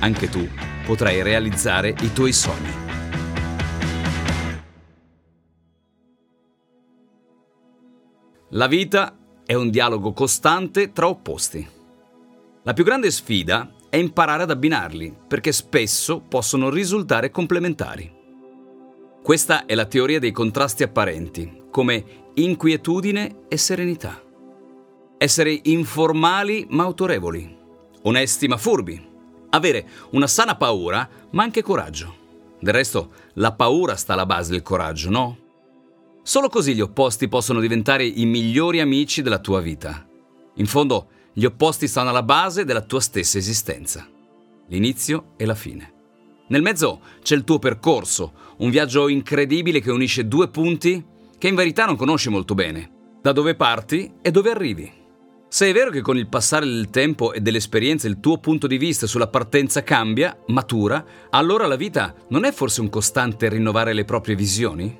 anche tu potrai realizzare i tuoi sogni. La vita è un dialogo costante tra opposti. La più grande sfida è imparare ad abbinarli, perché spesso possono risultare complementari. Questa è la teoria dei contrasti apparenti, come inquietudine e serenità. Essere informali ma autorevoli, onesti ma furbi, avere una sana paura ma anche coraggio. Del resto, la paura sta alla base del coraggio, no? Solo così gli opposti possono diventare i migliori amici della tua vita. In fondo, gli opposti stanno alla base della tua stessa esistenza. L'inizio e la fine. Nel mezzo c'è il tuo percorso, un viaggio incredibile che unisce due punti che in verità non conosci molto bene. Da dove parti e dove arrivi. Se è vero che con il passare del tempo e dell'esperienza il tuo punto di vista sulla partenza cambia, matura, allora la vita non è forse un costante rinnovare le proprie visioni?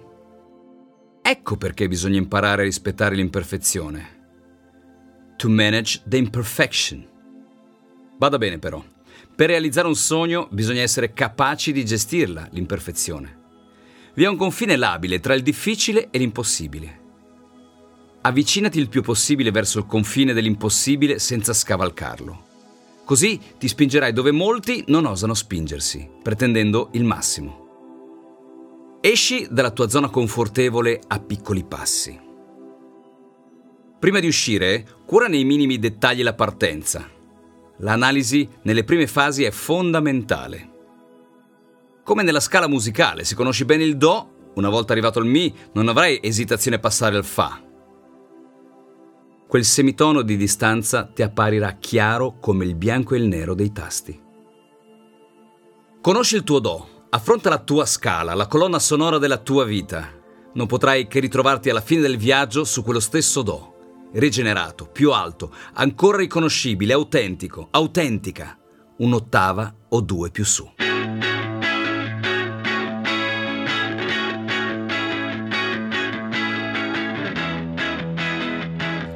Ecco perché bisogna imparare a rispettare l'imperfezione. To manage the imperfection. Vada bene però. Per realizzare un sogno bisogna essere capaci di gestirla, l'imperfezione. Vi è un confine labile tra il difficile e l'impossibile. Avvicinati il più possibile verso il confine dell'impossibile senza scavalcarlo. Così ti spingerai dove molti non osano spingersi, pretendendo il massimo. Esci dalla tua zona confortevole a piccoli passi. Prima di uscire, cura nei minimi dettagli la partenza, L'analisi nelle prime fasi è fondamentale. Come nella scala musicale, se conosci bene il Do, una volta arrivato al Mi, non avrai esitazione a passare al Fa. Quel semitono di distanza ti apparirà chiaro come il bianco e il nero dei tasti. Conosci il tuo Do, affronta la tua scala, la colonna sonora della tua vita. Non potrai che ritrovarti alla fine del viaggio su quello stesso Do rigenerato, più alto, ancora riconoscibile, autentico, autentica, un'ottava o due più su.